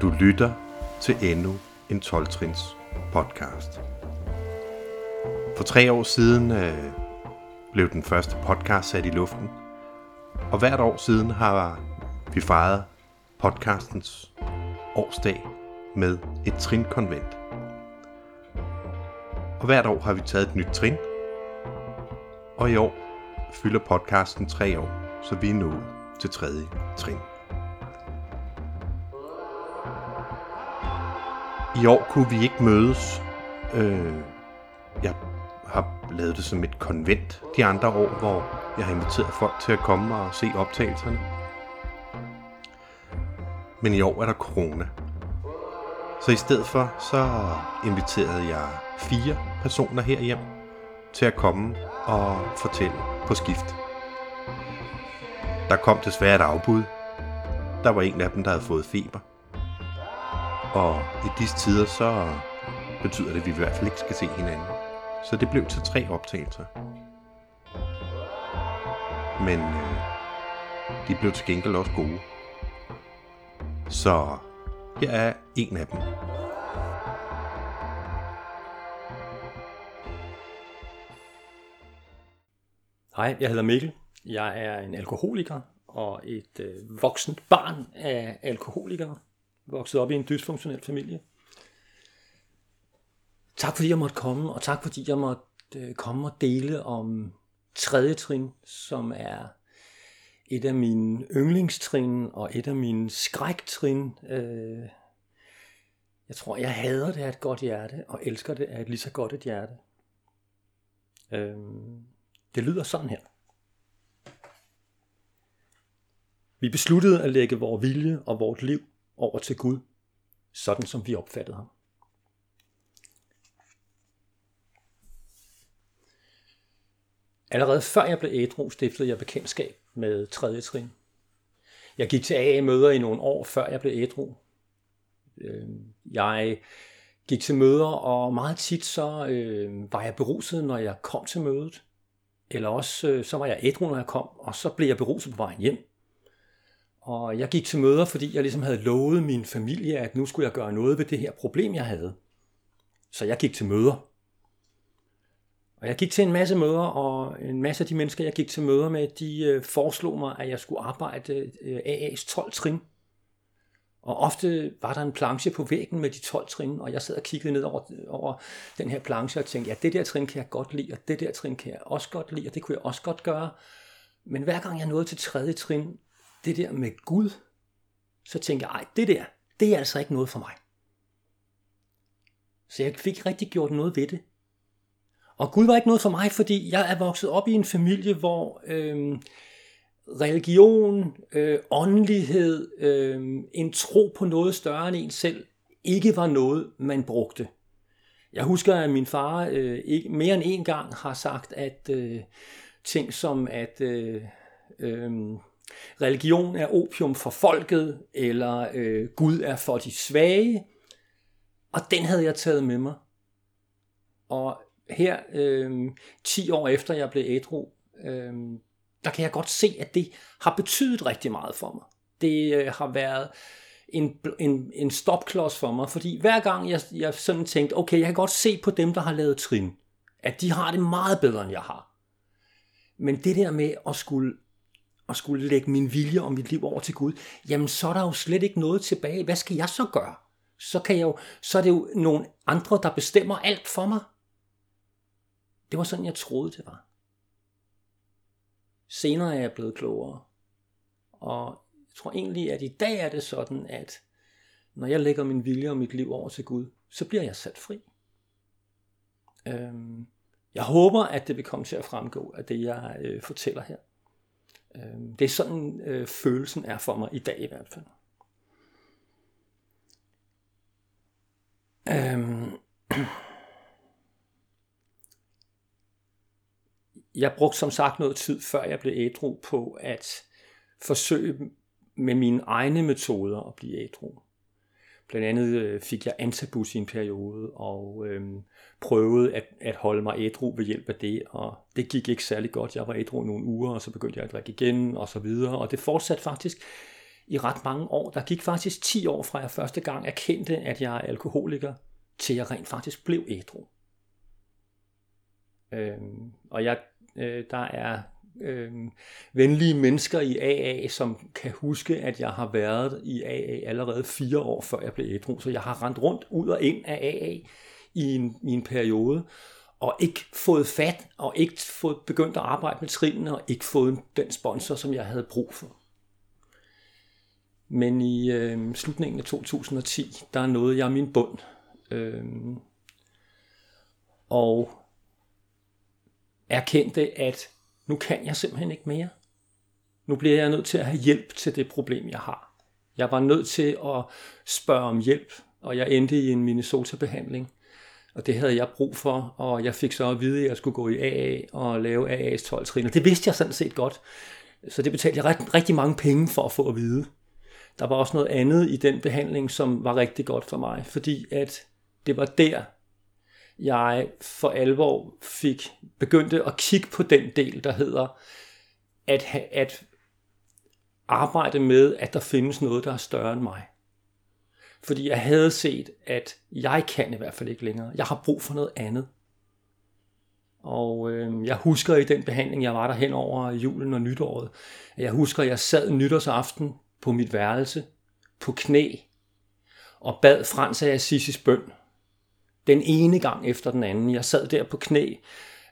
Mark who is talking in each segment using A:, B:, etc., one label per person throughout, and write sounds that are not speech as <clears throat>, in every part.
A: Du lytter til endnu en 12-trins podcast. For tre år siden øh, blev den første podcast sat i luften, og hvert år siden har vi fejret podcastens årsdag med et trinkonvent. Og hvert år har vi taget et nyt trin, og i år fylder podcasten tre år, så vi er nået til tredje trin. I år kunne vi ikke mødes. Øh, jeg har lavet det som et konvent de andre år, hvor jeg har inviteret folk til at komme og se optagelserne. Men i år er der corona. Så i stedet for, så inviterede jeg fire personer herhjem til at komme og fortælle på skift. Der kom desværre et afbud. Der var en af dem, der havde fået feber. Og i disse tider, så betyder det, at vi i hvert fald ikke skal se hinanden. Så det blev til tre optagelser. Men øh, de blev til gengæld også gode. Så her er en af dem.
B: Hej, jeg hedder Mikkel. Jeg er en alkoholiker og et øh, voksent barn af alkoholikere. Vokset op i en dysfunktionel familie. Tak fordi jeg måtte komme, og tak fordi jeg måtte øh, komme og dele om tredje trin, som er et af mine yndlingstrin og et af mine skræktrin. Øh, jeg tror, jeg hader det af et godt hjerte, og elsker det af et lige så godt et hjerte. Øh, det lyder sådan her. Vi besluttede at lægge vores vilje og vores liv over til Gud, sådan som vi opfattede ham. Allerede før jeg blev ædru, stiftede jeg bekendtskab med tredje trin. Jeg gik til AA-møder i nogle år, før jeg blev ædru. Øhm, jeg gik til møder, og meget tit så øh, var jeg beruset, når jeg kom til mødet. Eller også øh, så var jeg ædru, når jeg kom, og så blev jeg beruset på vejen hjem. Og jeg gik til møder, fordi jeg ligesom havde lovet min familie, at nu skulle jeg gøre noget ved det her problem, jeg havde. Så jeg gik til møder. Og jeg gik til en masse møder, og en masse af de mennesker, jeg gik til møder med, de øh, foreslog mig, at jeg skulle arbejde øh, AA's 12 trin. Og ofte var der en planche på væggen med de 12 trin, og jeg sad og kiggede ned over, over den her planche og tænkte, ja, det der trin kan jeg godt lide, og det der trin kan jeg også godt lide, og det kunne jeg også godt gøre. Men hver gang jeg nåede til tredje trin, det der med Gud, så tænkte jeg, ej, det der, det er altså ikke noget for mig. Så jeg fik rigtig gjort noget ved det. Og Gud var ikke noget for mig, fordi jeg er vokset op i en familie, hvor øh, religion, øh, åndelighed, øh, en tro på noget større end en selv, ikke var noget, man brugte. Jeg husker, at min far øh, ikke, mere end en gang har sagt, at øh, ting som, at øh, øh, religion er opium for folket, eller øh, Gud er for de svage, og den havde jeg taget med mig. Og her, øh, 10 år efter jeg blev ædru, øh, der kan jeg godt se, at det har betydet rigtig meget for mig. Det øh, har været en, en, en stopklods for mig, fordi hver gang jeg, jeg sådan tænkte, okay, jeg kan godt se på dem, der har lavet trin, at de har det meget bedre, end jeg har. Men det der med at skulle, at skulle lægge min vilje og mit liv over til Gud, jamen så er der jo slet ikke noget tilbage. Hvad skal jeg så gøre? Så, kan jeg jo, så er det jo nogle andre, der bestemmer alt for mig. Det var sådan, jeg troede, det var. Senere er jeg blevet klogere. Og jeg tror egentlig, at i dag er det sådan, at når jeg lægger min vilje og mit liv over til Gud, så bliver jeg sat fri. Øhm, jeg håber, at det vil komme til at fremgå af det, jeg øh, fortæller her. Øhm, det er sådan, øh, følelsen er for mig i dag i hvert fald. Øhm, jeg brugte som sagt noget tid, før jeg blev ædru, på at forsøge med mine egne metoder at blive ædru. Blandt andet øh, fik jeg antabus i en periode, og øhm, prøvede at, at holde mig ædru ved hjælp af det, og det gik ikke særlig godt. Jeg var ædru nogle uger, og så begyndte jeg at drikke igen, og så videre, og det fortsatte faktisk i ret mange år. Der gik faktisk 10 år fra jeg første gang erkendte, at jeg er alkoholiker, til jeg rent faktisk blev ædru. Øhm, og jeg, øh, der er øh, venlige mennesker i AA, som kan huske, at jeg har været i AA allerede fire år før jeg blev ædru. Så jeg har rendt rundt ud og ind af AA i en, i en periode, og ikke fået fat, og ikke fået begyndt at arbejde med trinene, og ikke fået den sponsor, som jeg havde brug for. Men i øh, slutningen af 2010, der nåede jeg min bund. Øh, og erkendte, at nu kan jeg simpelthen ikke mere. Nu bliver jeg nødt til at have hjælp til det problem, jeg har. Jeg var nødt til at spørge om hjælp, og jeg endte i en Minnesota-behandling. Og det havde jeg brug for, og jeg fik så at vide, at jeg skulle gå i AA og lave AA's 12 trin. Det vidste jeg sådan set godt. Så det betalte jeg ret, rigtig mange penge for at få at vide. Der var også noget andet i den behandling, som var rigtig godt for mig, fordi at det var der, jeg for alvor fik begyndte at kigge på den del, der hedder at, at arbejde med, at der findes noget, der er større end mig. Fordi jeg havde set, at jeg kan i hvert fald ikke længere. Jeg har brug for noget andet. Og øh, jeg husker i den behandling, jeg var der hen over julen og nytåret, at jeg husker, at jeg sad nytårsaften på mit værelse på knæ og bad Frans af Assisis bøn. Den ene gang efter den anden. Jeg sad der på knæ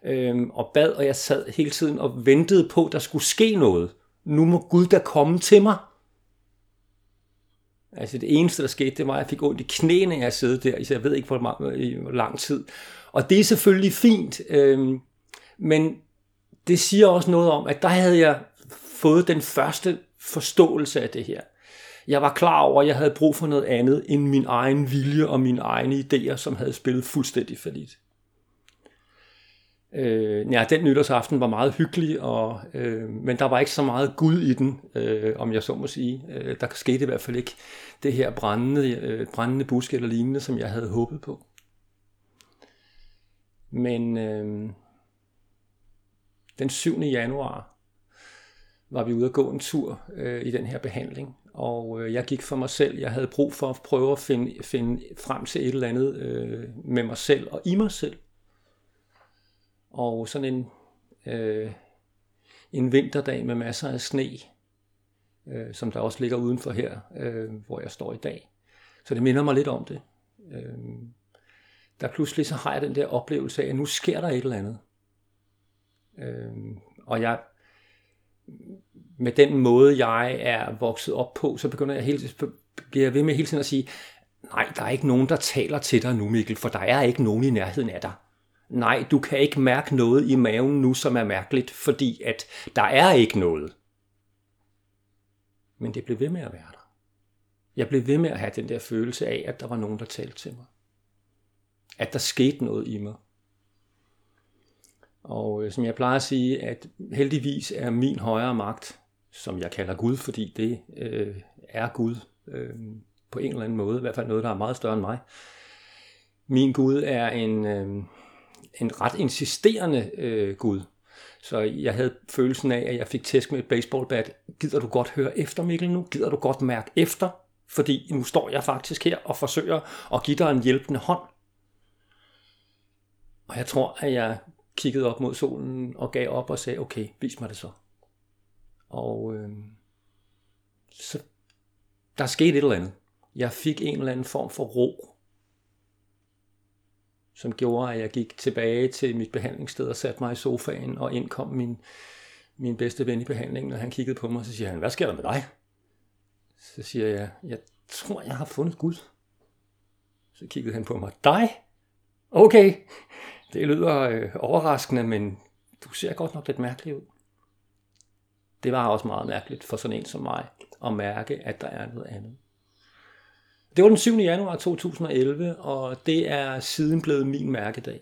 B: øh, og bad, og jeg sad hele tiden og ventede på, at der skulle ske noget. Nu må Gud da komme til mig. Altså det eneste, der skete, det var, at jeg fik ondt i knæene, jeg sad der, så jeg ved ikke, hvor, meget, hvor lang tid. Og det er selvfølgelig fint, øh, men det siger også noget om, at der havde jeg fået den første forståelse af det her. Jeg var klar over, at jeg havde brug for noget andet end min egen vilje og mine egne idéer, som havde spillet fuldstændig færdigt. Øh, ja, den nytårsaften var meget hyggelig, og, øh, men der var ikke så meget Gud i den, øh, om jeg så må sige. Øh, der skete i hvert fald ikke det her brændende, øh, brændende busk eller lignende, som jeg havde håbet på. Men øh, den 7. januar var vi ude at gå en tur øh, i den her behandling, og øh, jeg gik for mig selv. Jeg havde brug for at prøve at finde, finde frem til et eller andet øh, med mig selv og i mig selv. Og sådan en, øh, en vinterdag med masser af sne, øh, som der også ligger udenfor her, øh, hvor jeg står i dag. Så det minder mig lidt om det. Øh, der pludselig så har jeg den der oplevelse af, at nu sker der et eller andet. Øh, og jeg, med den måde, jeg er vokset op på, så begynder jeg hele, bliver jeg ved med hele tiden at sige, nej, der er ikke nogen, der taler til dig nu, Mikkel, for der er ikke nogen i nærheden af dig. Nej, du kan ikke mærke noget i maven nu, som er mærkeligt, fordi at der er ikke noget. Men det blev ved med at være der. Jeg blev ved med at have den der følelse af, at der var nogen, der talte til mig. At der skete noget i mig. Og øh, som jeg plejer at sige, at heldigvis er min højere magt, som jeg kalder Gud, fordi det øh, er Gud øh, på en eller anden måde, i hvert fald noget, der er meget større end mig. Min Gud er en, øh, en ret insisterende øh, Gud. Så jeg havde følelsen af, at jeg fik tæsk med et baseballbat. Gider du godt høre efter, Mikkel, nu? Gider du godt mærke efter? Fordi nu står jeg faktisk her og forsøger at give dig en hjælpende hånd. Og jeg tror, at jeg kiggede op mod solen og gav op og sagde, okay, vis mig det så. Og øh, så der skete et eller andet. Jeg fik en eller anden form for ro, som gjorde, at jeg gik tilbage til mit behandlingssted og satte mig i sofaen, og indkom min, min bedste ven i behandlingen, og han kiggede på mig, og så siger han, hvad sker der med dig? Så siger jeg, jeg tror, jeg har fundet Gud. Så kiggede han på mig, dig? Okay, det lyder øh, overraskende, men du ser godt nok lidt mærkelig ud. Det var også meget mærkeligt for sådan en som mig, at mærke, at der er noget andet. Det var den 7. januar 2011, og det er siden blevet min mærkedag.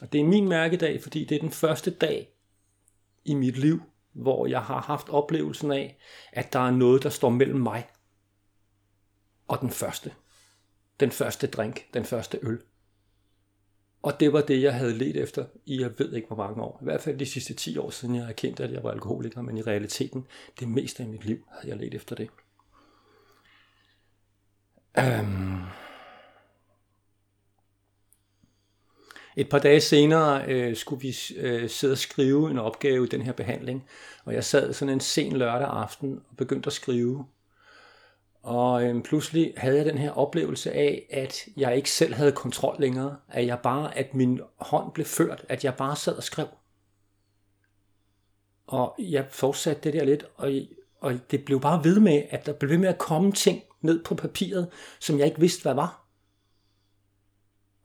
B: Og det er min mærkedag, fordi det er den første dag i mit liv, hvor jeg har haft oplevelsen af, at der er noget, der står mellem mig og den første. Den første drink, den første øl. Og det var det, jeg havde let efter i jeg ved ikke hvor mange år. I hvert fald de sidste 10 år siden, jeg har erkendt, at jeg var alkoholiker, men i realiteten, det meste af mit liv havde jeg let efter det. Um, et par dage senere øh, skulle vi øh, sidde og skrive en opgave i den her behandling, og jeg sad sådan en sen lørdag aften og begyndte at skrive og øhm, pludselig havde jeg den her oplevelse af, at jeg ikke selv havde kontrol længere, at jeg bare, at min hånd blev ført, at jeg bare sad og skrev. Og jeg fortsatte det der lidt, og, og det blev bare ved med, at der blev ved med at komme ting ned på papiret, som jeg ikke vidste, hvad var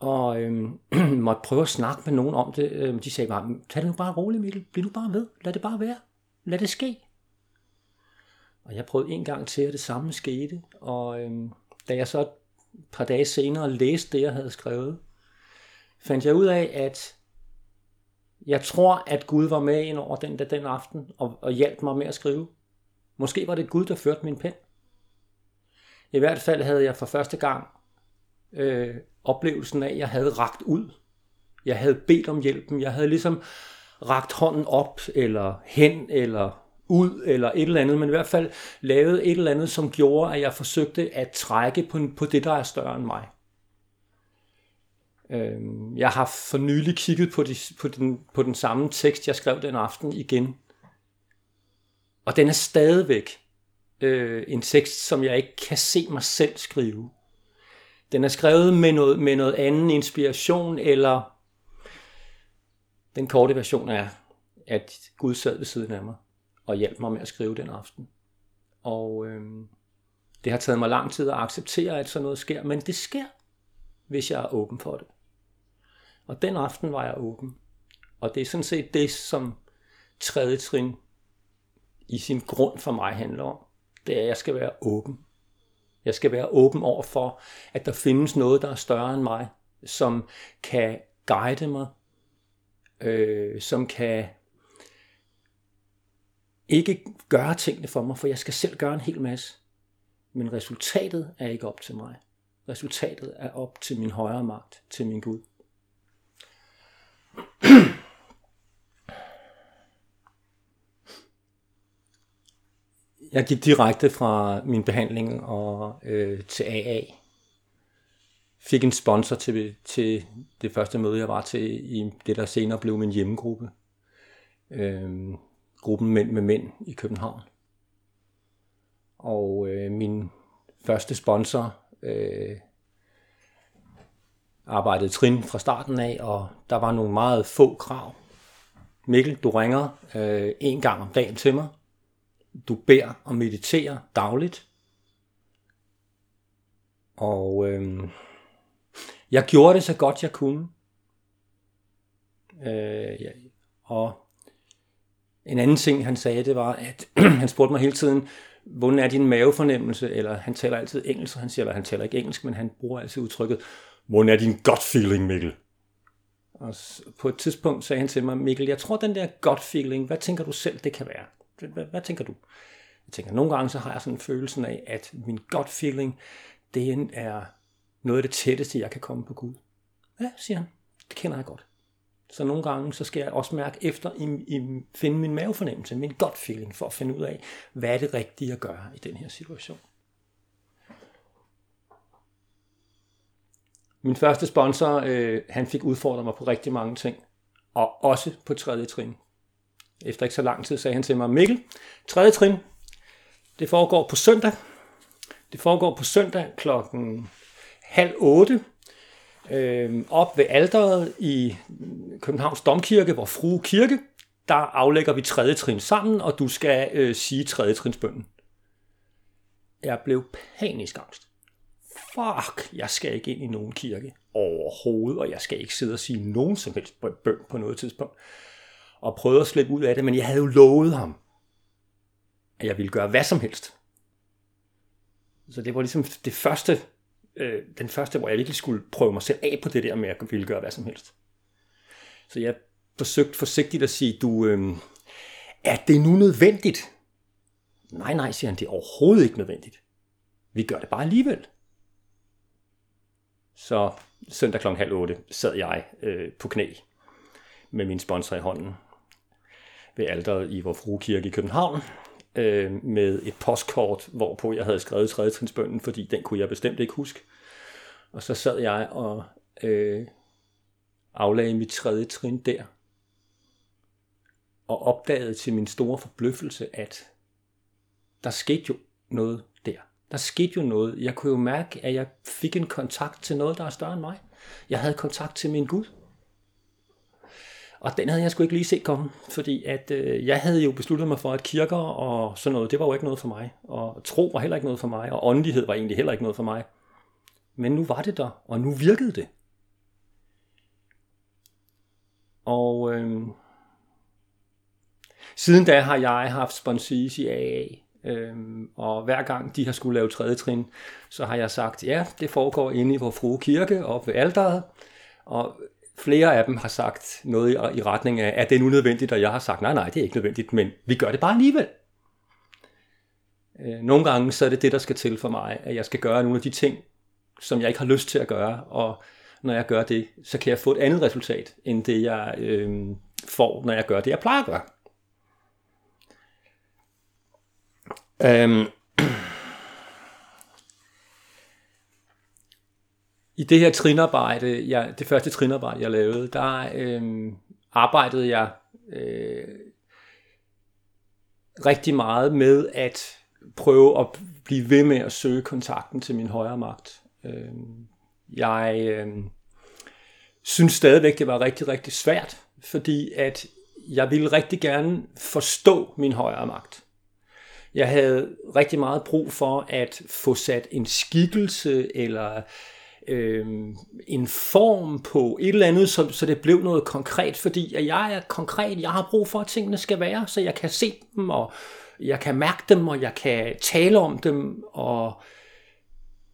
B: og øhm, <clears throat> måtte prøve at snakke med nogen om det. Øhm, de sagde bare, tag det nu bare roligt Mikkel, bliv nu bare ved, lad det bare være, lad det ske. Og jeg prøvede en gang til, at det samme skete, og øhm, da jeg så et par dage senere læste det, jeg havde skrevet, fandt jeg ud af, at jeg tror, at Gud var med ind over den, den aften og, og hjalp mig med at skrive. Måske var det Gud, der førte min pen. I hvert fald havde jeg for første gang øh, oplevelsen af, at jeg havde ragt ud. Jeg havde bedt om hjælpen. Jeg havde ligesom ragt hånden op, eller hen, eller ud, eller et eller andet, men i hvert fald lavet et eller andet, som gjorde, at jeg forsøgte at trække på, på det, der er større end mig. Øhm, jeg har for nylig kigget på, de, på, den, på den samme tekst, jeg skrev den aften igen. Og den er stadigvæk øh, en tekst, som jeg ikke kan se mig selv skrive. Den er skrevet med noget, med noget anden inspiration, eller den korte version er, at Gud sad ved siden af mig og hjalp mig med at skrive den aften. Og øh, det har taget mig lang tid at acceptere, at sådan noget sker, men det sker, hvis jeg er åben for det. Og den aften var jeg åben. Og det er sådan set det, som tredje trin i sin grund for mig handler om. Det er, at jeg skal være åben jeg skal være åben over for, at der findes noget, der er større end mig, som kan guide mig, øh, som kan ikke gøre tingene for mig, for jeg skal selv gøre en hel masse. Men resultatet er ikke op til mig. Resultatet er op til min højere magt, til min Gud. jeg gik direkte fra min behandling og øh, til AA. Fik en sponsor til, til det første møde, jeg var til i det, der senere blev min hjemmegruppe. Øh, gruppen Mænd med Mænd i København. Og øh, min første sponsor øh, arbejdede trin fra starten af, og der var nogle meget få krav. Mikkel, du ringer øh, en gang om dagen til mig, du beder og mediterer dagligt. Og øh, jeg gjorde det så godt jeg kunne. Øh, ja, og en anden ting, han sagde, det var, at <clears throat> han spurgte mig hele tiden, hvordan er din mavefornemmelse? Eller han taler altid engelsk, han siger, eller han taler ikke engelsk, men han bruger altid udtrykket, hvordan er din gut feeling, Mikkel? Og på et tidspunkt sagde han til mig, Mikkel, jeg tror den der gut feeling, hvad tænker du selv, det kan være? Hvad, hvad tænker du? Jeg tænker, nogle gange så har jeg sådan en følelse af, at min gut feeling, det er noget af det tætteste, jeg kan komme på Gud. Ja, siger han. Det kender jeg godt. Så nogle gange, så skal jeg også mærke efter, i, i, finde min mavefornemmelse, min godt feeling, for at finde ud af, hvad er det rigtige at gøre i den her situation. Min første sponsor, øh, han fik udfordret mig på rigtig mange ting, og også på tredje trin. Efter ikke så lang tid sagde han til mig, Mikkel, tredje trin, det foregår på søndag. Det foregår på søndag klokken halv otte øh, op ved alderet i Københavns Domkirke, hvor Frue Kirke, der aflægger vi tredje trin sammen, og du skal øh, sige tredje trinsbønden. Jeg blev panisk angst. Fuck, jeg skal ikke ind i nogen kirke overhovedet, og jeg skal ikke sidde og sige nogen som helst bøn på noget tidspunkt og prøvede at slippe ud af det, men jeg havde jo lovet ham, at jeg ville gøre hvad som helst. Så det var ligesom det første, øh, den første, hvor jeg virkelig skulle prøve mig selv af på det der med, at ville gøre hvad som helst. Så jeg forsøgte forsigtigt at sige, du, øh, er det nu nødvendigt? Nej, nej, siger han, det er overhovedet ikke nødvendigt. Vi gør det bare alligevel. Så søndag kl. halv otte sad jeg øh, på knæ med min sponsor i hånden ved alderet i vor frue kirke i København, øh, med et postkort, hvorpå jeg havde skrevet tredjetrinsbønden, fordi den kunne jeg bestemt ikke huske. Og så sad jeg og øh, aflagde mit tredje trin der, og opdagede til min store forbløffelse, at der skete jo noget der. Der skete jo noget. Jeg kunne jo mærke, at jeg fik en kontakt til noget, der er større end mig. Jeg havde kontakt til min Gud. Og den havde jeg sgu ikke lige set komme, fordi at øh, jeg havde jo besluttet mig for, at kirker og sådan noget, det var jo ikke noget for mig. Og tro var heller ikke noget for mig, og åndelighed var egentlig heller ikke noget for mig. Men nu var det der, og nu virkede det. Og øh, siden da har jeg haft sponsis i AA, øh, og hver gang de har skulle lave tredje trin, så har jeg sagt, ja, det foregår inde i vores frue kirke, op ved alderet, og flere af dem har sagt noget i, i retning af, at det er unødvendigt, og jeg har sagt, nej, nej, det er ikke nødvendigt, men vi gør det bare alligevel. Øh, nogle gange så er det det, der skal til for mig, at jeg skal gøre nogle af de ting, som jeg ikke har lyst til at gøre, og når jeg gør det, så kan jeg få et andet resultat, end det jeg øh, får, når jeg gør det, jeg plejer at gøre. Øhm. I det her trinarbejde, jeg, det første trinarbejde, jeg lavede, der øh, arbejdede jeg øh, rigtig meget med at prøve at blive ved med at søge kontakten til min højre magt. Øh, jeg øh, synes stadigvæk, det var rigtig, rigtig svært, fordi at jeg ville rigtig gerne forstå min højre magt. Jeg havde rigtig meget brug for at få sat en skikkelse eller øh, en form på et eller andet, så, så det blev noget konkret, fordi at jeg er konkret, jeg har brug for, at tingene skal være, så jeg kan se dem, og jeg kan mærke dem, og jeg kan tale om dem, og...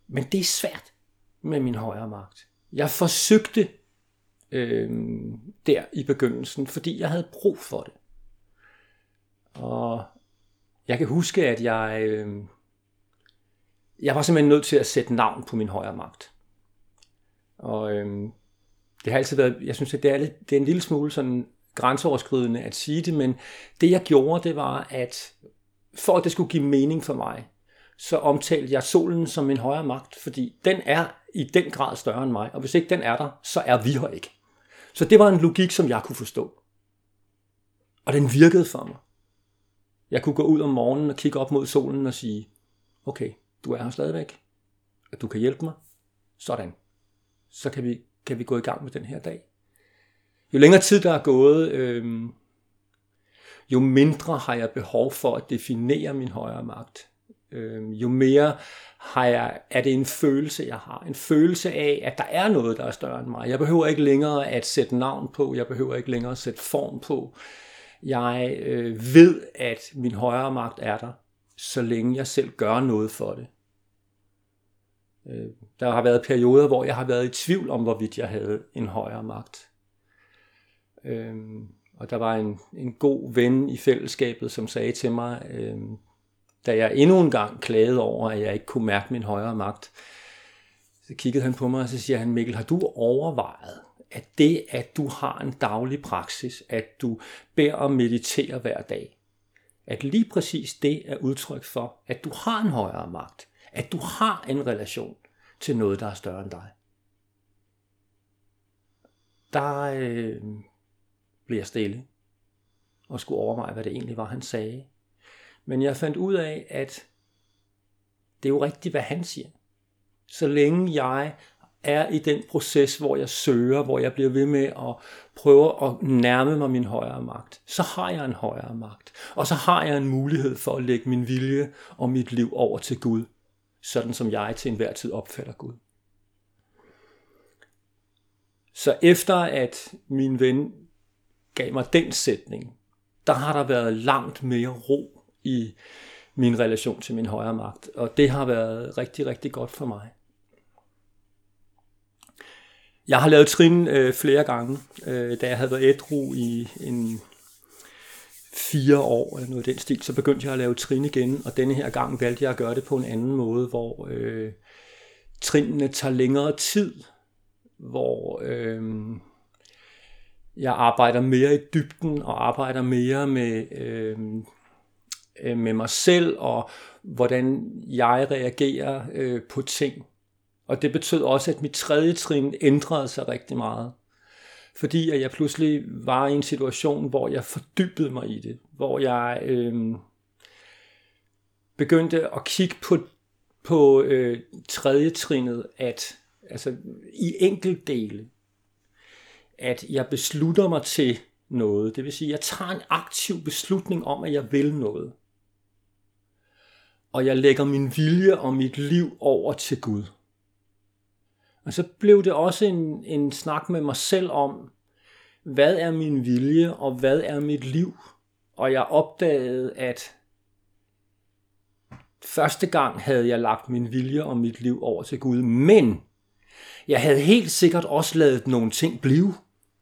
B: men det er svært med min højre magt. Jeg forsøgte øh, der i begyndelsen, fordi jeg havde brug for det. Og jeg kan huske, at jeg, øh, jeg var simpelthen nødt til at sætte navn på min højre magt. Og øhm, det har altid været, jeg synes, at det er, lidt, det er en lille smule sådan grænseoverskridende at sige det, men det jeg gjorde, det var, at for at det skulle give mening for mig, så omtalte jeg solen som min højere magt, fordi den er i den grad større end mig, og hvis ikke den er der, så er vi her ikke. Så det var en logik, som jeg kunne forstå. Og den virkede for mig. Jeg kunne gå ud om morgenen og kigge op mod solen og sige, okay, du er her stadigvæk, og du kan hjælpe mig. Sådan. Så kan vi, kan vi gå i gang med den her dag. Jo længere tid der er gået, øh, jo mindre har jeg behov for at definere min højere magt. Øh, jo mere har jeg, er det en følelse, jeg har. En følelse af, at der er noget, der er større end mig. Jeg behøver ikke længere at sætte navn på. Jeg behøver ikke længere at sætte form på. Jeg øh, ved, at min højere magt er der, så længe jeg selv gør noget for det. Øh, der har været perioder, hvor jeg har været i tvivl om, hvorvidt jeg havde en højere magt. Øh, og der var en, en god ven i fællesskabet, som sagde til mig, øh, da jeg endnu en gang klagede over, at jeg ikke kunne mærke min højere magt, så kiggede han på mig, og så siger han, Mikkel, har du overvejet, at det, at du har en daglig praksis, at du beder og mediterer hver dag, at lige præcis det er udtryk for, at du har en højere magt, at du har en relation til noget, der er større end dig. Der øh, blev jeg stille og skulle overveje, hvad det egentlig var, han sagde. Men jeg fandt ud af, at det er jo rigtigt, hvad han siger. Så længe jeg er i den proces, hvor jeg søger, hvor jeg bliver ved med at prøve at nærme mig min højere magt, så har jeg en højere magt. Og så har jeg en mulighed for at lægge min vilje og mit liv over til Gud, sådan som jeg til enhver tid opfatter Gud. Så efter at min ven gav mig den sætning, der har der været langt mere ro i min relation til min højere magt. Og det har været rigtig, rigtig godt for mig. Jeg har lavet trin øh, flere gange, øh, da jeg havde været ædru i en fire år eller noget i den stil, så begyndte jeg at lave trin igen, og denne her gang valgte jeg at gøre det på en anden måde, hvor øh, trinene tager længere tid, hvor øh, jeg arbejder mere i dybden og arbejder mere med øh, øh med mig selv, og hvordan jeg reagerer øh, på ting. Og det betød også, at mit tredje trin ændrede sig rigtig meget. Fordi at jeg pludselig var i en situation, hvor jeg fordybede mig i det. Hvor jeg øh, begyndte at kigge på, på øh, tredje trinet, at altså i enkeltdele, at jeg beslutter mig til noget. Det vil sige, at jeg tager en aktiv beslutning om, at jeg vil noget. Og jeg lægger min vilje og mit liv over til Gud. Og så blev det også en, en snak med mig selv om, hvad er min vilje og hvad er mit liv? Og jeg opdagede, at første gang havde jeg lagt min vilje og mit liv over til Gud, men jeg havde helt sikkert også lavet nogle ting blive,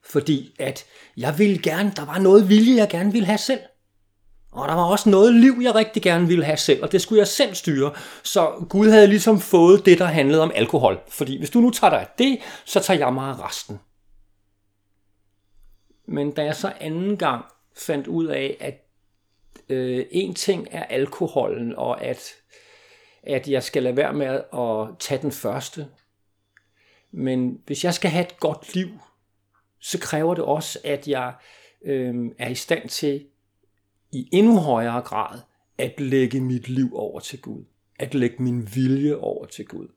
B: fordi at jeg ville gerne, der var noget vilje, jeg gerne ville have selv. Og der var også noget liv, jeg rigtig gerne ville have selv, og det skulle jeg selv styre. Så Gud havde ligesom fået det, der handlede om alkohol. Fordi hvis du nu tager dig af det, så tager jeg mig af resten. Men da jeg så anden gang fandt ud af, at øh, en ting er alkoholen, og at, at jeg skal lade være med at tage den første. Men hvis jeg skal have et godt liv, så kræver det også, at jeg øh, er i stand til i endnu højere grad at lægge mit liv over til Gud. At lægge min vilje over til Gud.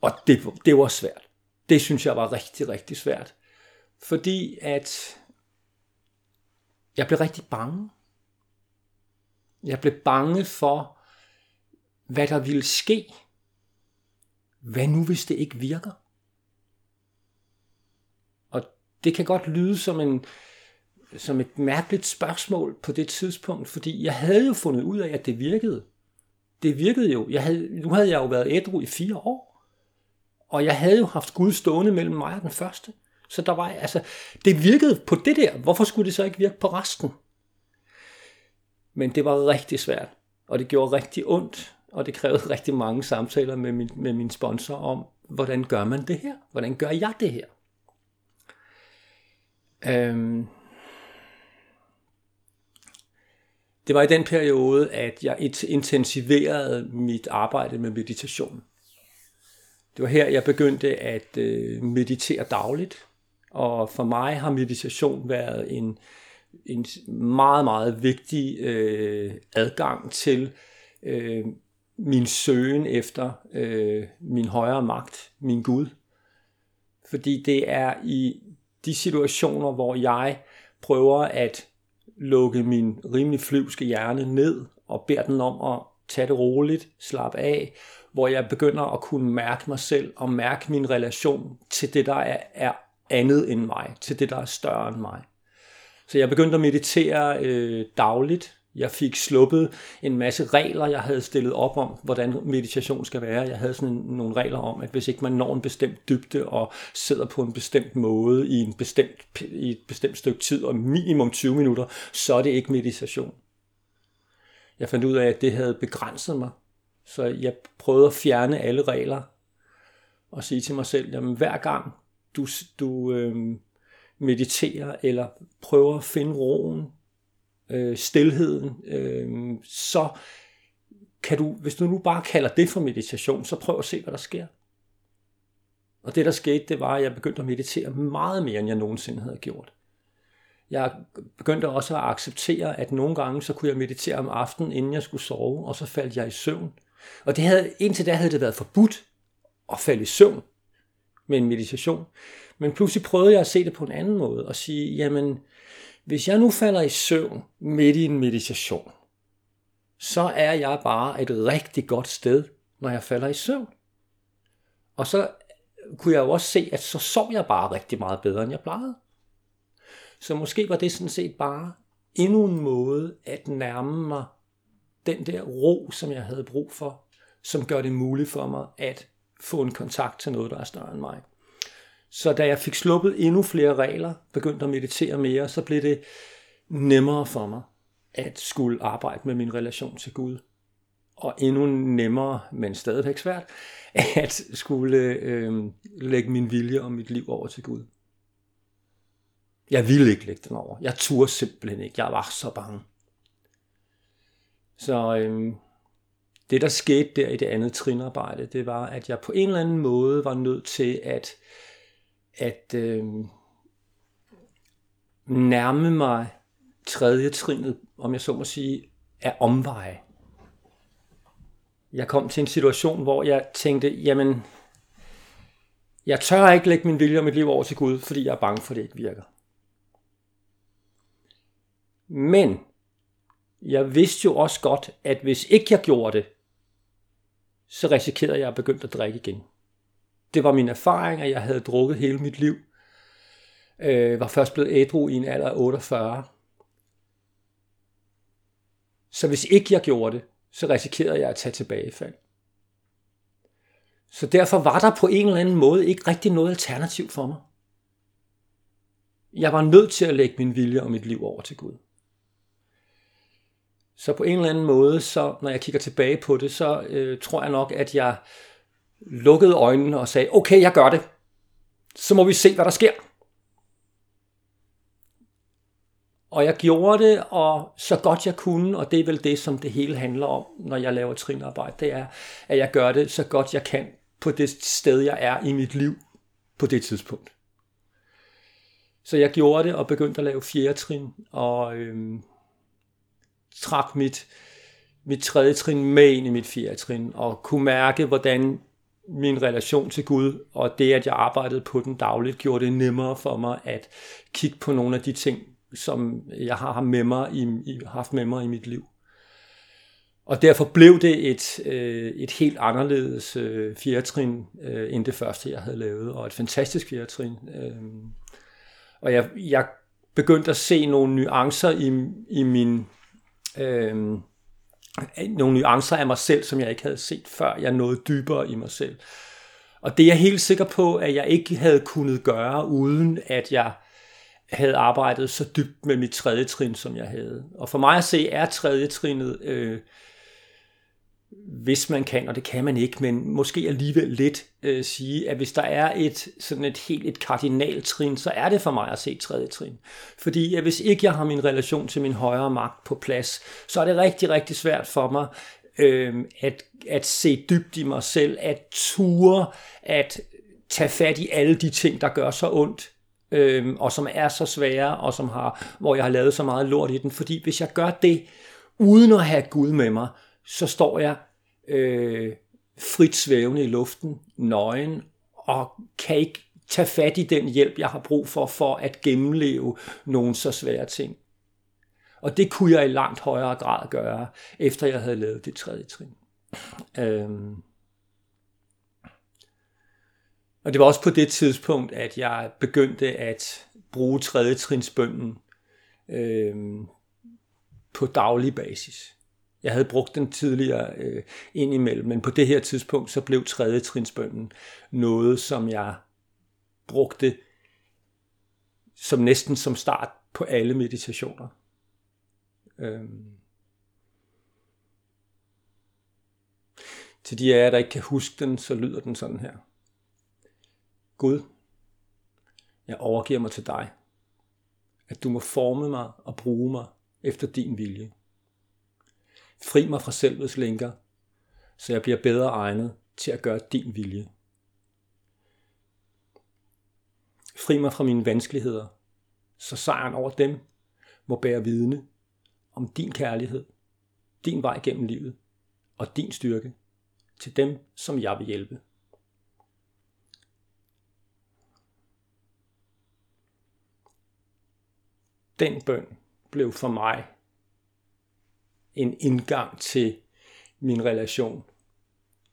B: Og det, det var svært. Det synes jeg var rigtig, rigtig svært. Fordi at jeg blev rigtig bange. Jeg blev bange for, hvad der ville ske. Hvad nu, hvis det ikke virker? Og det kan godt lyde som en, som et mærkeligt spørgsmål på det tidspunkt, fordi jeg havde jo fundet ud af, at det virkede. Det virkede jo. Jeg havde, nu havde jeg jo været ædru i fire år, og jeg havde jo haft Gud stående mellem mig og den første. Så der var, altså, det virkede på det der. Hvorfor skulle det så ikke virke på resten? Men det var rigtig svært, og det gjorde rigtig ondt, og det krævede <laughs> rigtig mange samtaler med min, med min sponsor om, hvordan gør man det her? Hvordan gør jeg det her? Øhm, det var i den periode, at jeg intensiverede mit arbejde med meditation. Det var her, jeg begyndte at øh, meditere dagligt. Og for mig har meditation været en, en meget, meget vigtig øh, adgang til øh, min søgen efter øh, min højere magt, min Gud. Fordi det er i de situationer, hvor jeg prøver at lukke min rimelig flyvske hjerne ned og beder den om at tage det roligt, slappe af, hvor jeg begynder at kunne mærke mig selv og mærke min relation til det, der er, er andet end mig, til det, der er større end mig. Så jeg begyndte at meditere øh, dagligt. Jeg fik sluppet en masse regler, jeg havde stillet op om, hvordan meditation skal være. Jeg havde sådan nogle regler om, at hvis ikke man når en bestemt dybde og sidder på en bestemt måde i, en bestemt, i et bestemt stykke tid, og minimum 20 minutter, så er det ikke meditation. Jeg fandt ud af, at det havde begrænset mig. Så jeg prøvede at fjerne alle regler og sige til mig selv, jamen hver gang du, du øh, mediterer eller prøver at finde roen, øh, stilheden, øh, så kan du, hvis du nu bare kalder det for meditation, så prøv at se, hvad der sker. Og det, der skete, det var, at jeg begyndte at meditere meget mere, end jeg nogensinde havde gjort. Jeg begyndte også at acceptere, at nogle gange, så kunne jeg meditere om aftenen, inden jeg skulle sove, og så faldt jeg i søvn. Og det havde, indtil da havde det været forbudt at falde i søvn med en meditation. Men pludselig prøvede jeg at se det på en anden måde og sige, jamen, hvis jeg nu falder i søvn midt i en meditation, så er jeg bare et rigtig godt sted, når jeg falder i søvn. Og så kunne jeg jo også se, at så sov jeg bare rigtig meget bedre, end jeg plejede. Så måske var det sådan set bare endnu en måde at nærme mig den der ro, som jeg havde brug for, som gør det muligt for mig at få en kontakt til noget, der er større end mig. Så da jeg fik sluppet endnu flere regler, begyndte at meditere mere, så blev det nemmere for mig at skulle arbejde med min relation til Gud. Og endnu nemmere, men stadigvæk svært, <laughs> at skulle øh, lægge min vilje og mit liv over til Gud. Jeg ville ikke lægge den over. Jeg turde simpelthen ikke. Jeg var så bange. Så øh, det, der skete der i det andet trinarbejde, det var, at jeg på en eller anden måde var nødt til at, at øh, nærme mig tredje trinet, om jeg så må sige, af omveje. Jeg kom til en situation, hvor jeg tænkte, jamen, jeg tør ikke lægge min vilje og mit liv over til Gud, fordi jeg er bange for, at det ikke virker. Men jeg vidste jo også godt, at hvis ikke jeg gjorde det, så risikerede jeg at begynde at drikke igen. Det var min erfaring, at jeg havde drukket hele mit liv. Øh, var først blevet ædru i en alder af 48. Så hvis ikke jeg gjorde det, så risikerede jeg at tage tilbagefald. Så derfor var der på en eller anden måde ikke rigtig noget alternativ for mig. Jeg var nødt til at lægge min vilje og mit liv over til Gud. Så på en eller anden måde, så når jeg kigger tilbage på det, så øh, tror jeg nok, at jeg lukkede øjnene og sagde, okay, jeg gør det. Så må vi se, hvad der sker. Og jeg gjorde det, og så godt jeg kunne, og det er vel det, som det hele handler om, når jeg laver trinarbejde, det er, at jeg gør det så godt jeg kan på det sted, jeg er i mit liv på det tidspunkt. Så jeg gjorde det og begyndte at lave fjerde trin, og øhm, trak mit, mit tredje trin med ind i mit fjerde trin, og kunne mærke, hvordan min relation til Gud, og det, at jeg arbejdede på den dagligt, gjorde det nemmere for mig at kigge på nogle af de ting, som jeg har med mig i, haft med mig i mit liv. Og derfor blev det et, øh, et helt anderledes øh, fjertrin øh, end det første, jeg havde lavet, og et fantastisk fjertrin. Øh. Og jeg, jeg begyndte at se nogle nuancer i, i min... Øh, nogle nuancer af mig selv, som jeg ikke havde set før. Jeg nåede dybere i mig selv. Og det er jeg helt sikker på, at jeg ikke havde kunnet gøre, uden at jeg havde arbejdet så dybt med mit tredje trin, som jeg havde. Og for mig at se, er tredje trinet øh, hvis man kan, og det kan man ikke, men måske alligevel lidt øh, sige, at hvis der er et sådan et helt et kardinaltrin, så er det for mig at se tredje trin. Fordi at hvis ikke jeg har min relation til min højere magt på plads, så er det rigtig, rigtig svært for mig øh, at, at se dybt i mig selv, at ture, at tage fat i alle de ting, der gør så ondt, øh, og som er så svære, og som har, hvor jeg har lavet så meget lort i den. Fordi hvis jeg gør det, uden at have Gud med mig, så står jeg øh, frit svævende i luften, nøgen, og kan ikke tage fat i den hjælp, jeg har brug for, for at gennemleve nogle så svære ting. Og det kunne jeg i langt højere grad gøre, efter jeg havde lavet det tredje trin. Øhm. Og det var også på det tidspunkt, at jeg begyndte at bruge tredje trinsbønden øhm, på daglig basis. Jeg havde brugt den tidligere øh, indimellem, men på det her tidspunkt, så blev tredje trinsbønden noget, som jeg brugte som næsten som start på alle meditationer. Øhm. Til de af jer, der ikke kan huske den, så lyder den sådan her. Gud, jeg overgiver mig til dig, at du må forme mig og bruge mig efter din vilje. Fri mig fra selvets lænker, så jeg bliver bedre egnet til at gøre din vilje. Fri mig fra mine vanskeligheder, så sejren over dem må bære vidne om din kærlighed, din vej gennem livet og din styrke til dem, som jeg vil hjælpe. Den bøn blev for mig en indgang til min relation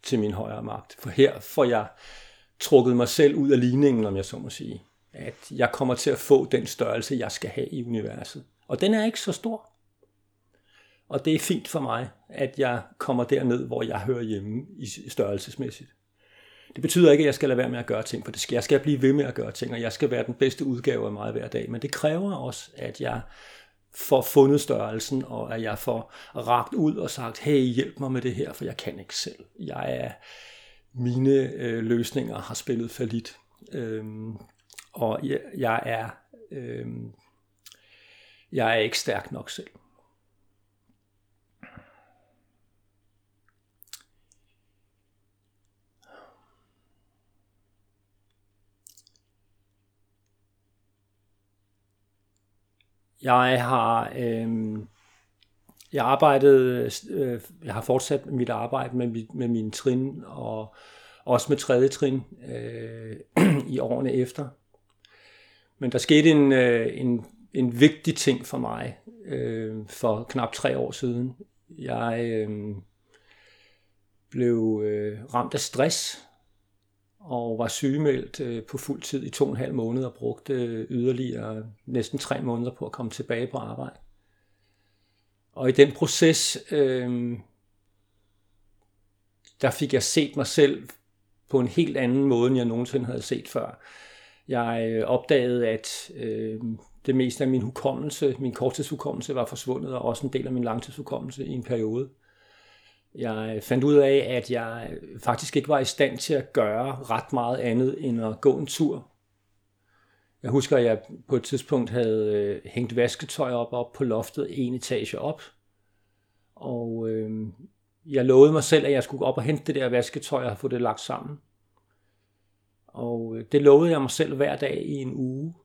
B: til min højere magt. For her får jeg trukket mig selv ud af ligningen, om jeg så må sige. At jeg kommer til at få den størrelse, jeg skal have i universet. Og den er ikke så stor. Og det er fint for mig, at jeg kommer derned, hvor jeg hører hjemme i størrelsesmæssigt. Det betyder ikke, at jeg skal lade være med at gøre ting, for det skal, jeg skal blive ved med at gøre ting, og jeg skal være den bedste udgave af mig hver dag. Men det kræver også, at jeg får fundet størrelsen, og at jeg får ragt ud og sagt, hey, hjælp mig med det her, for jeg kan ikke selv. Jeg er, mine øh, løsninger har spillet for lidt. Øhm, og jeg, jeg er øhm, jeg er ikke stærk nok selv. Jeg har øh, jeg arbejdede, øh, jeg har fortsat mit arbejde med, mit, med mine trin og også med tredje trin øh, <clears throat> i årene efter. Men der skete en, øh, en, en vigtig ting for mig øh, for knap tre år siden. Jeg øh, blev øh, ramt af stress og var sygemeldt øh, på fuld tid i to og en halv måned og brugte øh, yderligere næsten tre måneder på at komme tilbage på arbejde. Og i den proces, øh, der fik jeg set mig selv på en helt anden måde, end jeg nogensinde havde set før. Jeg øh, opdagede, at øh, det meste af min hukommelse, min korttidshukommelse var forsvundet, og også en del af min langtidshukommelse i en periode. Jeg fandt ud af, at jeg faktisk ikke var i stand til at gøre ret meget andet end at gå en tur. Jeg husker, at jeg på et tidspunkt havde øh, hængt vasketøj op, op på loftet, en etage op. Og øh, jeg lovede mig selv, at jeg skulle op og hente det der vasketøj og få det lagt sammen. Og øh, det lovede jeg mig selv hver dag i en uge.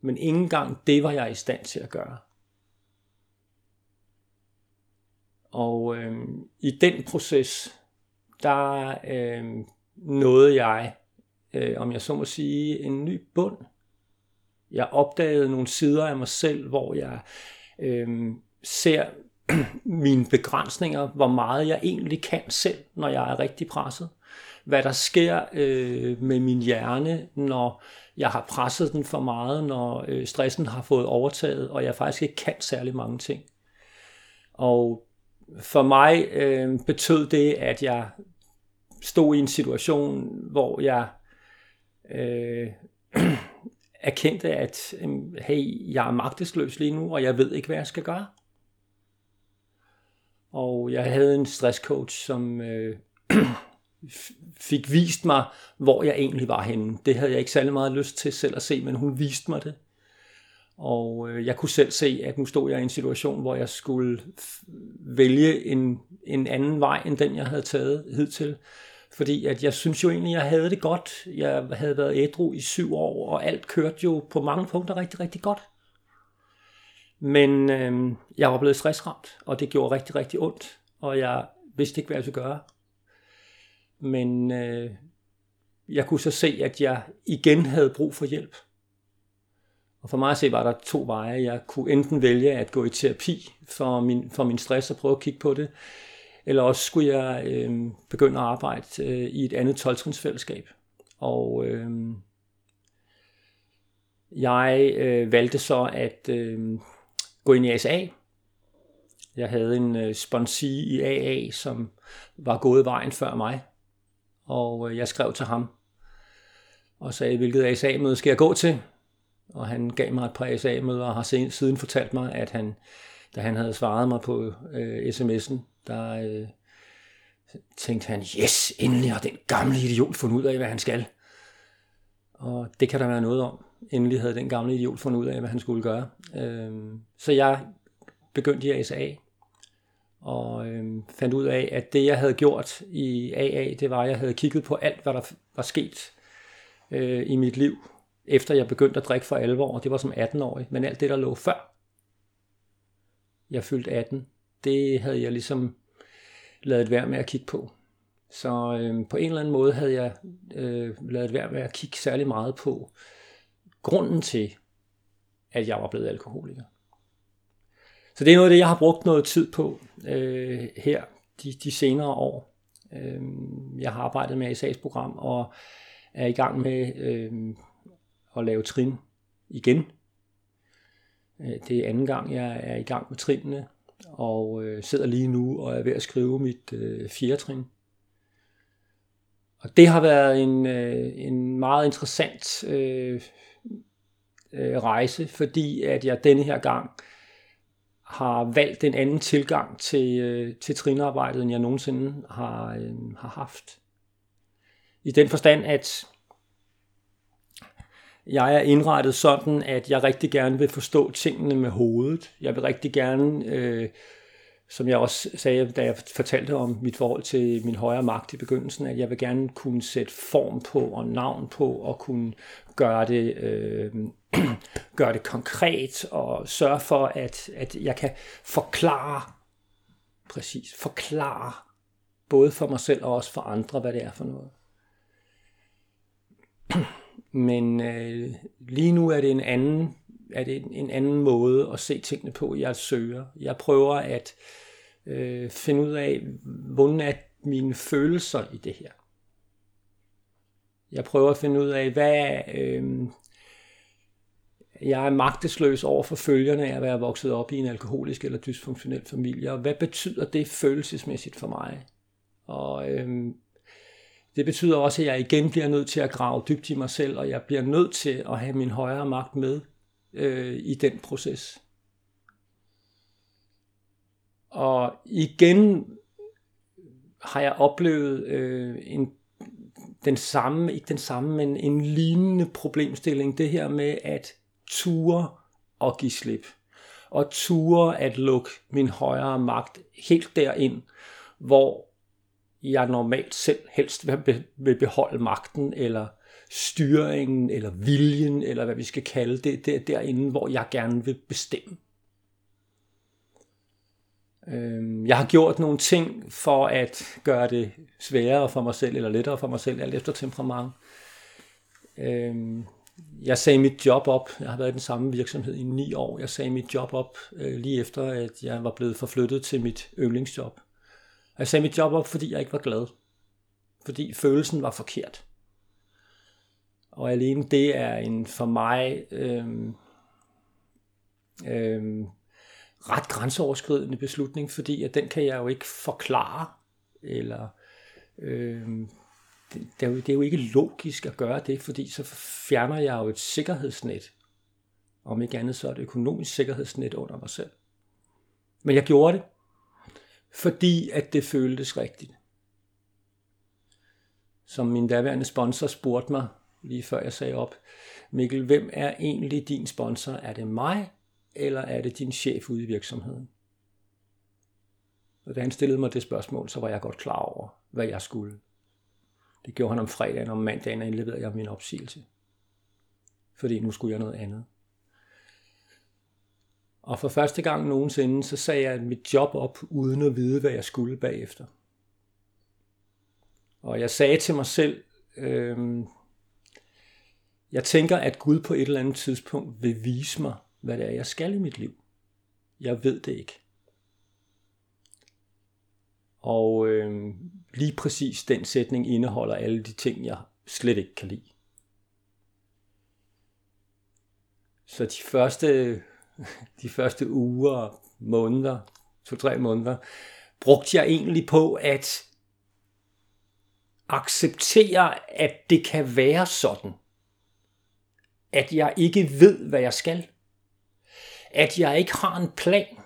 B: Men ingen gang det var jeg i stand til at gøre. Og øh, i den proces, der øh, nåede jeg, øh, om jeg så må sige, en ny bund. Jeg opdagede nogle sider af mig selv, hvor jeg øh, ser <clears throat> mine begrænsninger, hvor meget jeg egentlig kan selv, når jeg er rigtig presset. Hvad der sker øh, med min hjerne, når jeg har presset den for meget, når øh, stressen har fået overtaget, og jeg faktisk ikke kan særlig mange ting. Og for mig øh, betød det, at jeg stod i en situation, hvor jeg øh, <clears throat> erkendte, at øh, hey, jeg er magtesløs lige nu, og jeg ved ikke, hvad jeg skal gøre. Og jeg havde en stresscoach, som øh, <clears throat> fik vist mig, hvor jeg egentlig var henne. Det havde jeg ikke særlig meget lyst til selv at se, men hun viste mig det. Og øh, jeg kunne selv se, at nu stod jeg i en situation, hvor jeg skulle vælge en, en anden vej, end den jeg havde taget hidtil. Fordi at jeg synes jo egentlig, at jeg havde det godt. Jeg havde været ædru i syv år, og alt kørte jo på mange punkter rigtig, rigtig godt. Men øh, jeg var blevet stressramt, og det gjorde rigtig, rigtig ondt. Og jeg vidste ikke, hvad jeg skulle gøre. Men øh, jeg kunne så se, at jeg igen havde brug for hjælp. Og for mig at se var der to veje. Jeg kunne enten vælge at gå i terapi for min, for min stress og prøve at kigge på det, eller også skulle jeg øh, begynde at arbejde øh, i et andet 12. Og øh, jeg øh, valgte så at øh, gå ind i ASA. Jeg havde en øh, sponsor i AA, som var gået vejen før mig, og øh, jeg skrev til ham og sagde, hvilket ASA-møde skal jeg gå til? Og han gav mig et par SA-møder og har siden fortalt mig, at han, da han havde svaret mig på øh, sms'en, der øh, tænkte han, yes, endelig har den gamle idiot fundet ud af, hvad han skal. Og det kan der være noget om. Endelig havde den gamle idiot fundet ud af, hvad han skulle gøre. Øh, så jeg begyndte i ASA, og øh, fandt ud af, at det jeg havde gjort i AA, det var, at jeg havde kigget på alt, hvad der var sket øh, i mit liv efter jeg begyndte at drikke for alvor, og det var som 18-årig. Men alt det, der lå før jeg fyldte 18, det havde jeg ligesom lavet være med at kigge på. Så øh, på en eller anden måde havde jeg øh, lavet være med at kigge særlig meget på grunden til, at jeg var blevet alkoholiker. Så det er noget af det, jeg har brugt noget tid på øh, her de, de senere år. Øh, jeg har arbejdet med i program og er i gang med øh, at lave trin igen. Øh, det er anden gang, jeg er i gang med trinene, og øh, sidder lige nu og er ved at skrive mit øh, fjerde trin. Og det har været en, øh, en meget interessant øh, øh, rejse, fordi at jeg denne her gang har valgt en anden tilgang til, øh, til trinarbejdet, end jeg nogensinde har, øh, har haft. I den forstand, at jeg er indrettet sådan, at jeg rigtig gerne vil forstå tingene med hovedet. Jeg vil rigtig gerne øh, som jeg også sagde, da jeg fortalte om mit forhold til min højere magt i begyndelsen, at jeg vil gerne kunne sætte form på og navn på og kunne gøre det, øh, <clears throat> gøre det konkret og sørge for, at, at jeg kan forklare, præcis, forklare både for mig selv og også for andre, hvad det er for noget. <clears throat> Men øh, lige nu er det en anden er det en anden måde at se tingene på, jeg søger. Jeg prøver at øh, finde ud af, hvordan er mine følelser i det her. Jeg prøver at finde ud af, hvad øh, jeg er magtesløs over for følgerne af at være vokset op i en alkoholisk eller dysfunktionel familie, og hvad betyder det følelsesmæssigt for mig? Og øh, det betyder også, at jeg igen bliver nødt til at grave dybt i mig selv, og jeg bliver nødt til at have min højere magt med øh, i den proces. Og igen har jeg oplevet øh, en, den samme, ikke den samme, men en lignende problemstilling. Det her med at ture og give slip. Og ture at lukke min højere magt helt derind, hvor jeg normalt selv helst vil beholde magten, eller styringen, eller viljen, eller hvad vi skal kalde det, det derinde, hvor jeg gerne vil bestemme. Øhm, jeg har gjort nogle ting for at gøre det sværere for mig selv, eller lettere for mig selv, alt efter temperament. Øhm, jeg sagde mit job op. Jeg har været i den samme virksomhed i ni år. Jeg sagde mit job op øh, lige efter, at jeg var blevet forflyttet til mit yndlingsjob. Jeg sagde mit job op, fordi jeg ikke var glad. Fordi følelsen var forkert. Og alene det er en for mig øhm, øhm, ret grænseoverskridende beslutning, fordi at den kan jeg jo ikke forklare, eller øhm, det, det, er jo, det er jo ikke logisk at gøre det, fordi så fjerner jeg jo et sikkerhedsnet, om ikke andet så er det økonomisk sikkerhedsnet under mig selv. Men jeg gjorde det, fordi at det føltes rigtigt. Som min daværende sponsor spurgte mig, lige før jeg sagde op, Mikkel, hvem er egentlig din sponsor? Er det mig, eller er det din chef ude i virksomheden? Og da han stillede mig det spørgsmål, så var jeg godt klar over, hvad jeg skulle. Det gjorde han om fredagen, og om mandagen indleverede jeg min opsigelse. Fordi nu skulle jeg noget andet. Og for første gang nogensinde, så sagde jeg mit job op, uden at vide, hvad jeg skulle bagefter. Og jeg sagde til mig selv, øh, jeg tænker, at Gud på et eller andet tidspunkt vil vise mig, hvad det er, jeg skal i mit liv. Jeg ved det ikke. Og øh, lige præcis den sætning indeholder alle de ting, jeg slet ikke kan lide. Så de første, <laughs> de første uger, måneder, to-tre måneder, brugte jeg egentlig på at acceptere, at det kan være sådan – at jeg ikke ved, hvad jeg skal. At jeg ikke har en plan.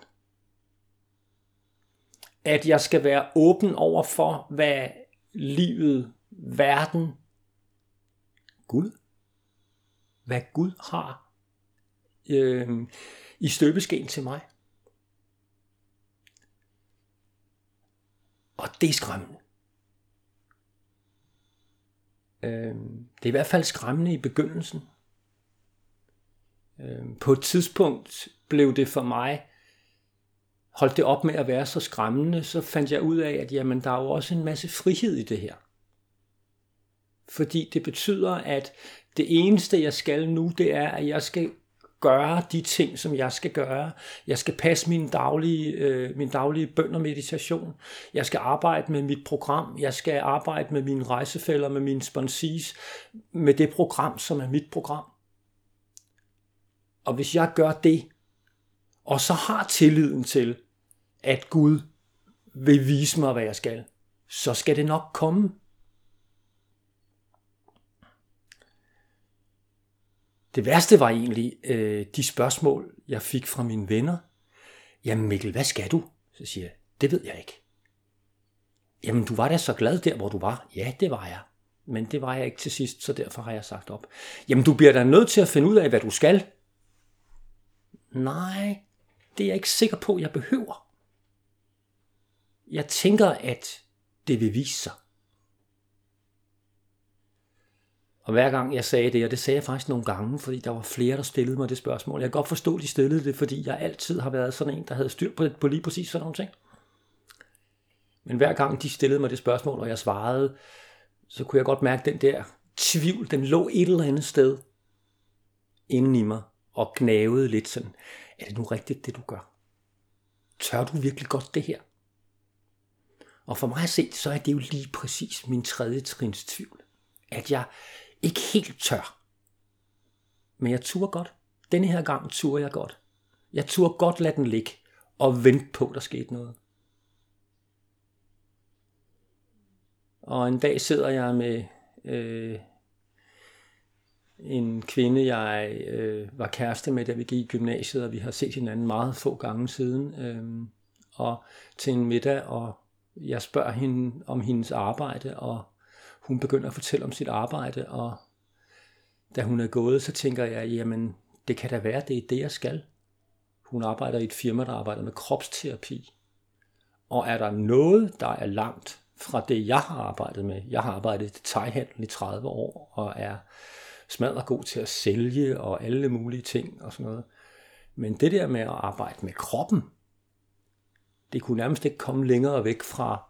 B: At jeg skal være åben over for, hvad livet, verden, Gud, hvad Gud har øh, i støbeskeen til mig. Og det er skræmmende. Øh, det er i hvert fald skræmmende i begyndelsen. Øh, på et tidspunkt blev det for mig, holdt det op med at være så skræmmende, så fandt jeg ud af, at jamen, der er jo også en masse frihed i det her. Fordi det betyder, at det eneste, jeg skal nu, det er, at jeg skal gøre de ting, som jeg skal gøre. Jeg skal passe min daglige, øh, min daglige bøn og meditation. Jeg skal arbejde med mit program. Jeg skal arbejde med mine rejsefælder, med mine sponsees, med det program, som er mit program. Og hvis jeg gør det, og så har tilliden til, at Gud vil vise mig, hvad jeg skal, så skal det nok komme. Det værste var egentlig øh, de spørgsmål, jeg fik fra mine venner. Jamen Mikkel, hvad skal du? Så siger jeg, det ved jeg ikke. Jamen du var da så glad der, hvor du var. Ja, det var jeg. Men det var jeg ikke til sidst, så derfor har jeg sagt op. Jamen du bliver da nødt til at finde ud af, hvad du skal. Nej, det er jeg ikke sikker på, jeg behøver. jeg tænker, at det vil vise sig. Og hver gang jeg sagde det, og det sagde jeg faktisk nogle gange, fordi der var flere, der stillede mig det spørgsmål. Jeg kan godt forstå, at de stillede det, fordi jeg altid har været sådan en, der havde styr på, det, på lige præcis sådan nogle ting. Men hver gang de stillede mig det spørgsmål, og jeg svarede, så kunne jeg godt mærke den der tvivl, den lå et eller andet sted inden i mig, og gnavede lidt sådan, er det nu rigtigt, det du gør? Tør du virkelig godt det her? Og for mig at se, så er det jo lige præcis min tredje trins tvivl. At jeg ikke helt tør. Men jeg turde godt. Denne her gang turde jeg godt. Jeg turde godt lade den ligge og vente på, at der skete noget. Og en dag sidder jeg med øh, en kvinde, jeg øh, var kæreste med, da vi gik i gymnasiet, og vi har set hinanden meget få gange siden. Øh, og til en middag, og jeg spørger hende om hendes arbejde, og hun begynder at fortælle om sit arbejde, og da hun er gået, så tænker jeg, jamen, det kan da være, det er det, jeg skal. Hun arbejder i et firma, der arbejder med kropsterapi. Og er der noget, der er langt fra det, jeg har arbejdet med, jeg har arbejdet i detaljhandel i 30 år, og er smadret god til at sælge og alle mulige ting og sådan noget. Men det der med at arbejde med kroppen, det kunne nærmest ikke komme længere væk fra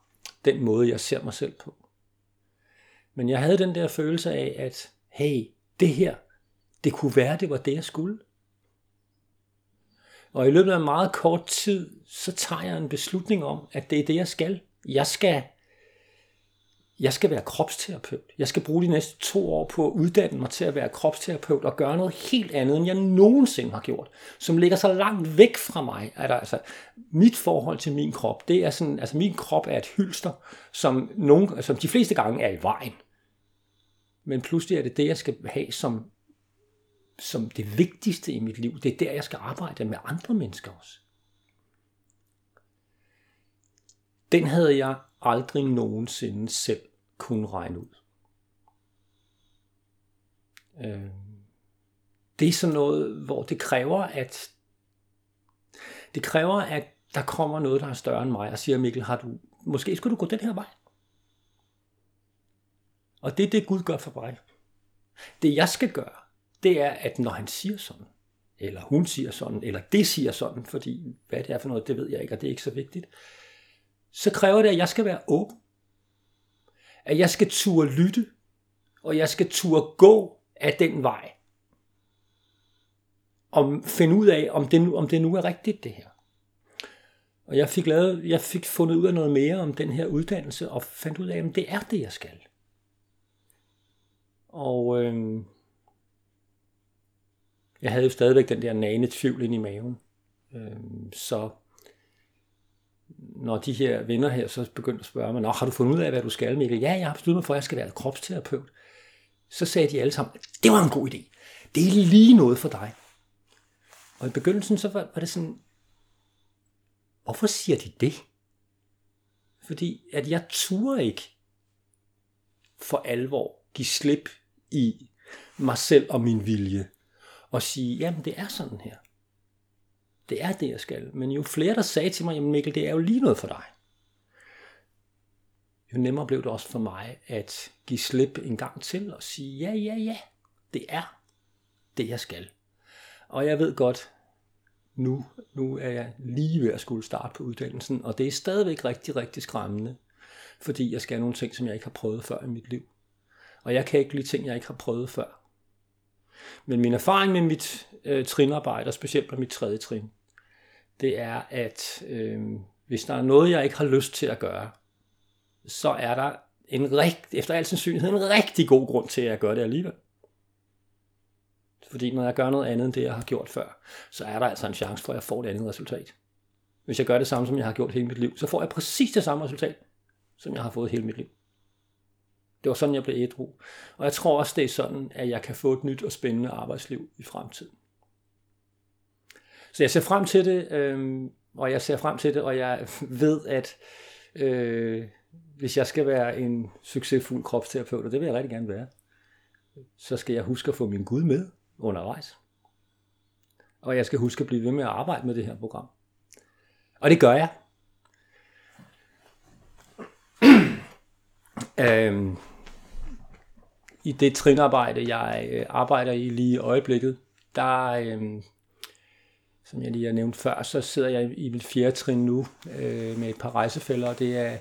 B: den måde, jeg ser mig selv på. Men jeg havde den der følelse af, at hey, det her, det kunne være, det var det, jeg skulle. Og i løbet af meget kort tid, så tager jeg en beslutning om, at det er det, jeg skal. Jeg skal, jeg skal være kropsterapeut. Jeg skal bruge de næste to år på at uddanne mig til at være kropsterapeut og gøre noget helt andet, end jeg nogensinde har gjort, som ligger så langt væk fra mig. At altså, mit forhold til min krop, det er sådan, altså min krop er et hylster, som, nogen, som de fleste gange er i vejen men pludselig er det det, jeg skal have som, som det vigtigste i mit liv. Det er der, jeg skal arbejde med andre mennesker også. Den havde jeg aldrig nogensinde selv kunne regne ud. Øh, det er sådan noget, hvor det kræver, at det kræver, at der kommer noget, der er større end mig, og siger, Mikkel, har du, måske skulle du gå den her vej. Og det er det, Gud gør for mig. Det jeg skal gøre, det er, at når han siger sådan, eller hun siger sådan, eller det siger sådan, fordi hvad det er for noget, det ved jeg ikke, og det er ikke så vigtigt, så kræver det, at jeg skal være åben. At jeg skal turde lytte, og jeg skal turde gå af den vej. Og finde ud af, om det nu, om det nu er rigtigt, det her. Og jeg fik, lavet, jeg fik fundet ud af noget mere om den her uddannelse, og fandt ud af, at det er det, jeg skal. Og øh, jeg havde jo stadigvæk den der nane tvivl ind i maven. Øh, så når de her venner her så begyndte at spørge mig, Nå, har du fundet ud af, hvad du skal, Mikkel? Ja, jeg har besluttet mig for, at jeg skal være kropsterapeut. Så sagde de alle sammen, det var en god idé. Det er lige noget for dig. Og i begyndelsen så var, var det sådan, hvorfor siger de det? Fordi at jeg turde ikke for alvor give slip i mig selv og min vilje. Og sige, jamen det er sådan her. Det er det, jeg skal. Men jo flere, der sagde til mig, jamen Mikkel, det er jo lige noget for dig. Jo nemmere blev det også for mig at give slip en gang til og sige, ja, ja, ja, det er det, jeg skal. Og jeg ved godt, nu, nu er jeg lige ved at skulle starte på uddannelsen, og det er stadigvæk rigtig, rigtig skræmmende, fordi jeg skal have nogle ting, som jeg ikke har prøvet før i mit liv. Og jeg kan ikke lide ting, jeg ikke har prøvet før. Men min erfaring med mit øh, trinarbejde, og specielt med mit tredje trin, det er, at øh, hvis der er noget, jeg ikke har lyst til at gøre, så er der en rigt, efter al sandsynlighed en rigtig god grund til, at jeg gør det alligevel. Fordi når jeg gør noget andet end det, jeg har gjort før, så er der altså en chance for, at jeg får et andet resultat. Hvis jeg gør det samme, som jeg har gjort hele mit liv, så får jeg præcis det samme resultat, som jeg har fået hele mit liv. Det var sådan, jeg blev ædru. Og jeg tror også, det er sådan, at jeg kan få et nyt og spændende arbejdsliv i fremtiden. Så jeg ser frem til det, øh, og jeg ser frem til det, og jeg ved, at øh, hvis jeg skal være en succesfuld kropsterapeut, og det vil jeg rigtig gerne være, så skal jeg huske at få min Gud med undervejs. Og jeg skal huske at blive ved med at arbejde med det her program. Og det gør jeg. <clears throat> Øhm, I det trinarbejde, jeg øh, arbejder i lige i øjeblikket, der, øhm, som jeg lige har nævnt før, så sidder jeg i mit fjerde trin nu øh, med et par rejsefælder, og det er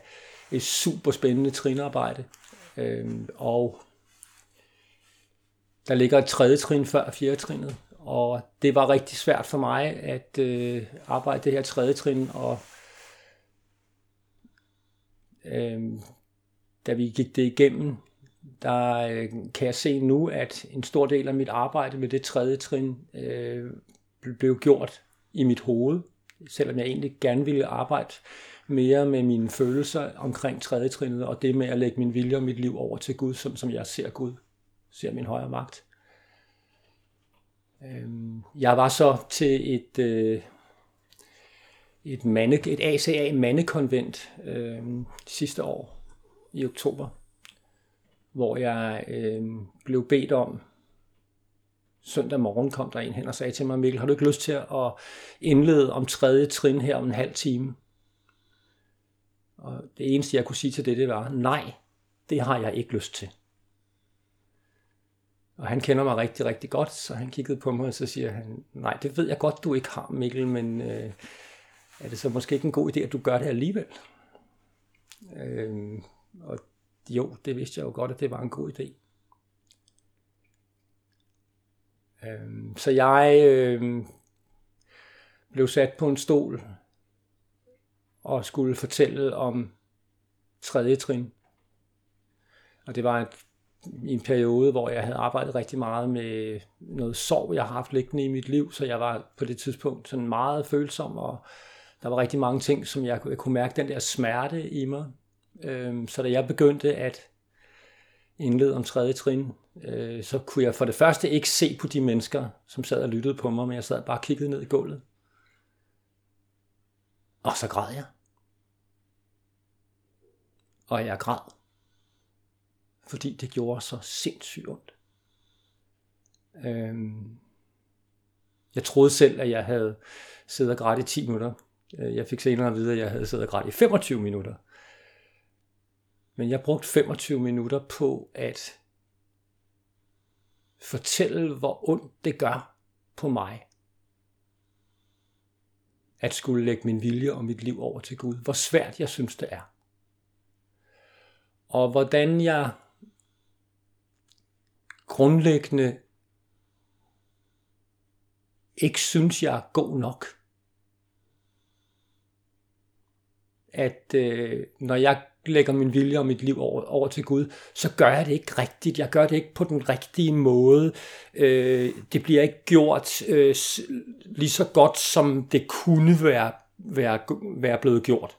B: et super spændende trinarbejde. Øh, og der ligger et tredje trin før fjerde trinet, og det var rigtig svært for mig at øh, arbejde det her tredje trin, og øh, da vi gik det igennem, der øh, kan jeg se nu, at en stor del af mit arbejde med det tredje trin øh, blev gjort i mit hoved, selvom jeg egentlig gerne ville arbejde mere med mine følelser omkring tredje trinet, og det med at lægge min vilje og mit liv over til Gud, som, som jeg ser Gud, ser min højere magt. Øhm, jeg var så til et, øh, et, mande, et ACA mandekonvent øh, sidste år i oktober, hvor jeg øh, blev bedt om, søndag morgen kom der en hen og sagde til mig, Mikkel, har du ikke lyst til at indlede om tredje trin her om en halv time? Og det eneste, jeg kunne sige til det, det var, nej, det har jeg ikke lyst til. Og han kender mig rigtig, rigtig godt, så han kiggede på mig, og så siger han, nej, det ved jeg godt, du ikke har, Mikkel, men øh, er det så måske ikke en god idé, at du gør det alligevel? Øh, og jo, det vidste jeg jo godt, at det var en god idé. Øh, så jeg øh, blev sat på en stol og skulle fortælle om tredje trin. Og det var et i en periode, hvor jeg havde arbejdet rigtig meget med noget sorg, jeg har haft liggende i mit liv, så jeg var på det tidspunkt sådan meget følsom, og der var rigtig mange ting, som jeg, jeg kunne mærke den der smerte i mig. Øhm, så da jeg begyndte at indlede om tredje trin, øh, så kunne jeg for det første ikke se på de mennesker, som sad og lyttede på mig, men jeg sad bare og kiggede ned i gulvet. Og så græd jeg. Og jeg græd fordi det gjorde så sindssygt ondt. Øhm, jeg troede selv, at jeg havde siddet og grædt i 10 minutter. Øh, jeg fik senere at vide, at jeg havde siddet og grædt i 25 minutter. Men jeg brugte 25 minutter på at fortælle, hvor ondt det gør på mig. At skulle lægge min vilje og mit liv over til Gud. Hvor svært jeg synes, det er. Og hvordan jeg grundlæggende ikke synes, jeg er god nok. At øh, når jeg lægger min vilje og mit liv over, over til Gud, så gør jeg det ikke rigtigt. Jeg gør det ikke på den rigtige måde. Øh, det bliver ikke gjort øh, lige så godt, som det kunne være, være, være blevet gjort.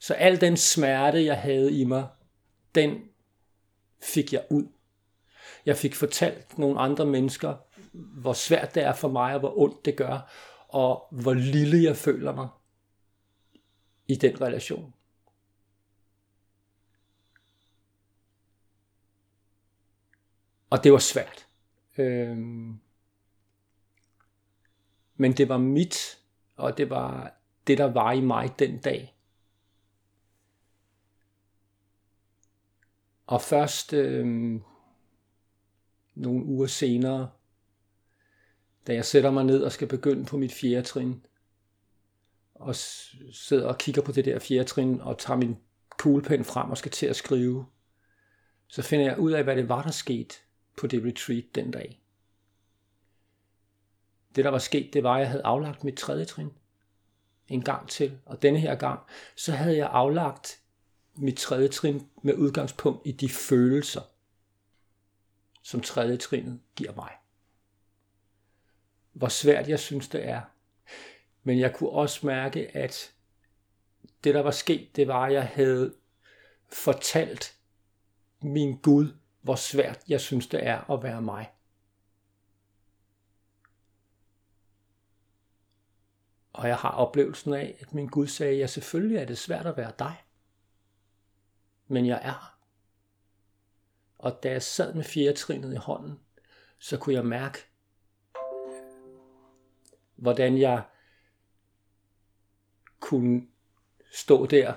B: Så al den smerte, jeg havde i mig, den fik jeg ud. Jeg fik fortalt nogle andre mennesker, hvor svært det er for mig, og hvor ondt det gør, og hvor lille jeg føler mig i den relation. Og det var svært. Øhm, men det var mit, og det var det, der var i mig den dag. Og først, øhm, nogle uger senere, da jeg sætter mig ned og skal begynde på mit fjerde trin, og sidder og kigger på det der fjerde trin, og tager min kuglepen frem og skal til at skrive, så finder jeg ud af, hvad det var, der skete på det retreat den dag. Det, der var sket, det var, at jeg havde aflagt mit tredje trin en gang til, og denne her gang, så havde jeg aflagt mit tredje trin med udgangspunkt i de følelser, som tredje trinet giver mig. Hvor svært jeg synes det er. Men jeg kunne også mærke, at det der var sket, det var, at jeg havde fortalt min Gud, hvor svært jeg synes det er at være mig. Og jeg har oplevelsen af, at min Gud sagde, ja selvfølgelig er det svært at være dig. Men jeg er her. Og da jeg sad med fjerde trinet i hånden, så kunne jeg mærke, hvordan jeg kunne stå der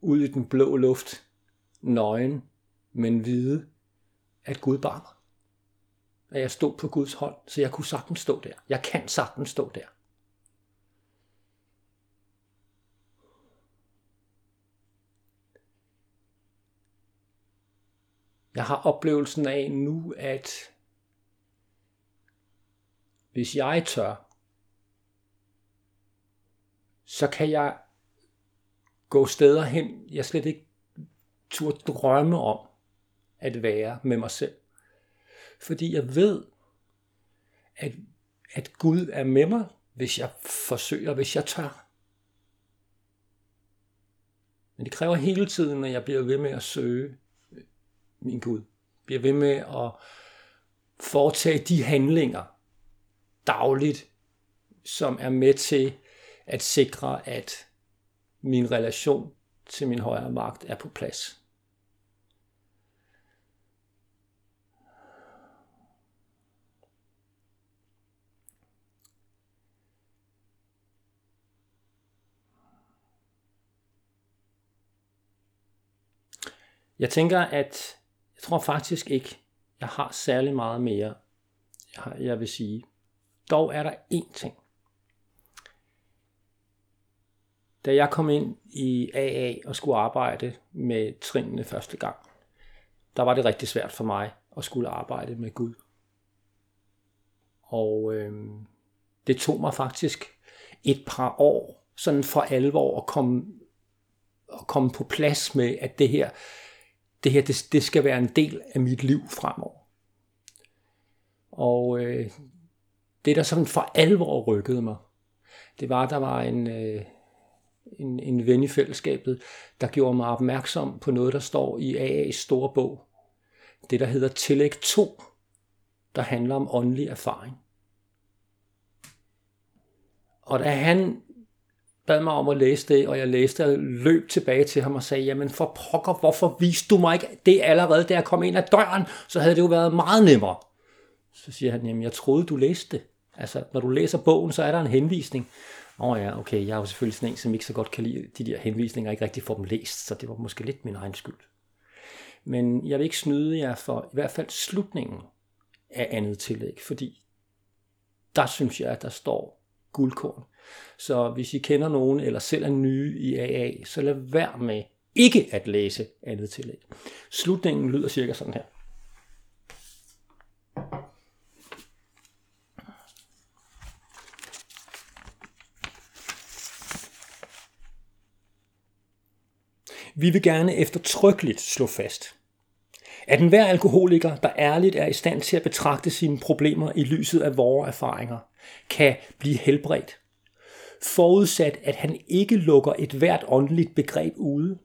B: ude i den blå luft, nøgen, men vide, at Gud bar mig. At jeg stod på Guds hånd, så jeg kunne sagtens stå der. Jeg kan sagtens stå der. Jeg har oplevelsen af nu, at hvis jeg tør, så kan jeg gå steder hen, jeg slet ikke turde drømme om at være med mig selv. Fordi jeg ved, at, at Gud er med mig, hvis jeg forsøger, hvis jeg tør. Men det kræver hele tiden, at jeg bliver ved med at søge min Gud. Bliver ved med at foretage de handlinger dagligt, som er med til at sikre, at min relation til min højere magt er på plads. Jeg tænker, at jeg tror faktisk ikke, jeg har særlig meget mere, jeg vil sige. Dog er der én ting. Da jeg kom ind i AA og skulle arbejde med trinene første gang, der var det rigtig svært for mig at skulle arbejde med Gud. Og øh, det tog mig faktisk et par år, sådan for alvor at komme, at komme på plads med, at det her, det her, det, det skal være en del af mit liv fremover. Og øh, det, der sådan for alvor rykkede mig, det var, at der var en, øh, en, en ven i fællesskabet, der gjorde mig opmærksom på noget, der står i AA's store bog. Det, der hedder Tillæg 2, der handler om åndelig erfaring. Og da han bad mig om at læse det, og jeg læste og løb tilbage til ham og sagde, jamen for pokker, hvorfor viste du mig ikke det allerede, da jeg kom ind ad døren, så havde det jo været meget nemmere. Så siger han, jamen jeg troede, du læste det. Altså, når du læser bogen, så er der en henvisning. Åh oh ja, okay, jeg er jo selvfølgelig sådan en, som ikke så godt kan lide de der henvisninger, og ikke rigtig får dem læst, så det var måske lidt min egen skyld. Men jeg vil ikke snyde jer for i hvert fald slutningen af andet tillæg, fordi der synes jeg, at der står guldkorn. Så hvis I kender nogen, eller selv er nye i AA, så lad være med ikke at læse andet tillæg. Slutningen lyder cirka sådan her. Vi vil gerne eftertrykkeligt slå fast, at enhver alkoholiker, der ærligt er i stand til at betragte sine problemer i lyset af vores erfaringer, kan blive helbredt, forudsat at han ikke lukker et hvert åndeligt begreb ude.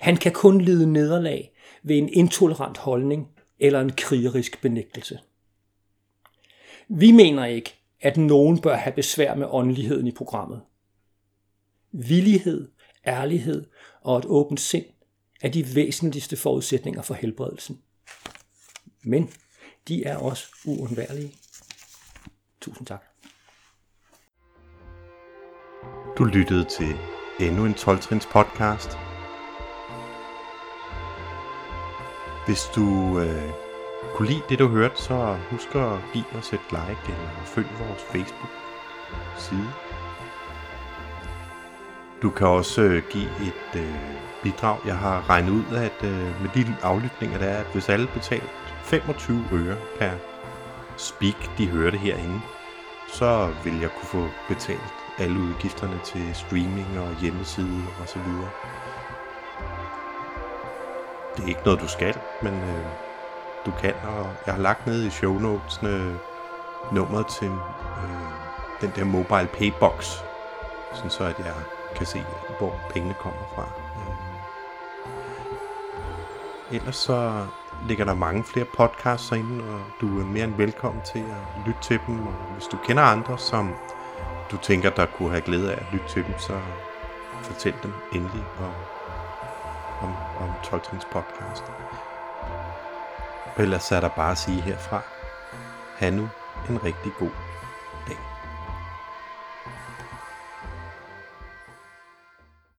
B: Han kan kun lide nederlag ved en intolerant holdning eller en krigerisk benægtelse. Vi mener ikke, at nogen bør have besvær med åndeligheden i programmet. Villighed ærlighed og et åbent sind er de væsentligste forudsætninger for helbredelsen. Men de er også uundværlige. Tusind tak.
A: Du lyttede til endnu en 12-trins podcast. Hvis du øh, kunne lide det, du hørte, så husk at give os et like eller følg vores Facebook-side. Du kan også øh, give et øh, bidrag. Jeg har regnet ud, at øh, med de aflytninger, der er, at hvis alle betaler 25 øre per speak, de hørte herinde, så vil jeg kunne få betalt alle udgifterne til streaming og hjemmeside og så videre. Det er ikke noget, du skal, men øh, du kan, og jeg har lagt ned i show notesene øh, nummeret til øh, den der mobile paybox, sådan så at jeg kan se, hvor pengene kommer fra. Øh. Ellers så ligger der mange flere podcasts inde, og du er mere end velkommen til at lytte til dem. Og hvis du kender andre, som du tænker, der kunne have glæde af at lytte til dem, så fortæl dem endelig om, om, om Tolkiens podcast. ellers er der bare at sige herfra, have nu en rigtig god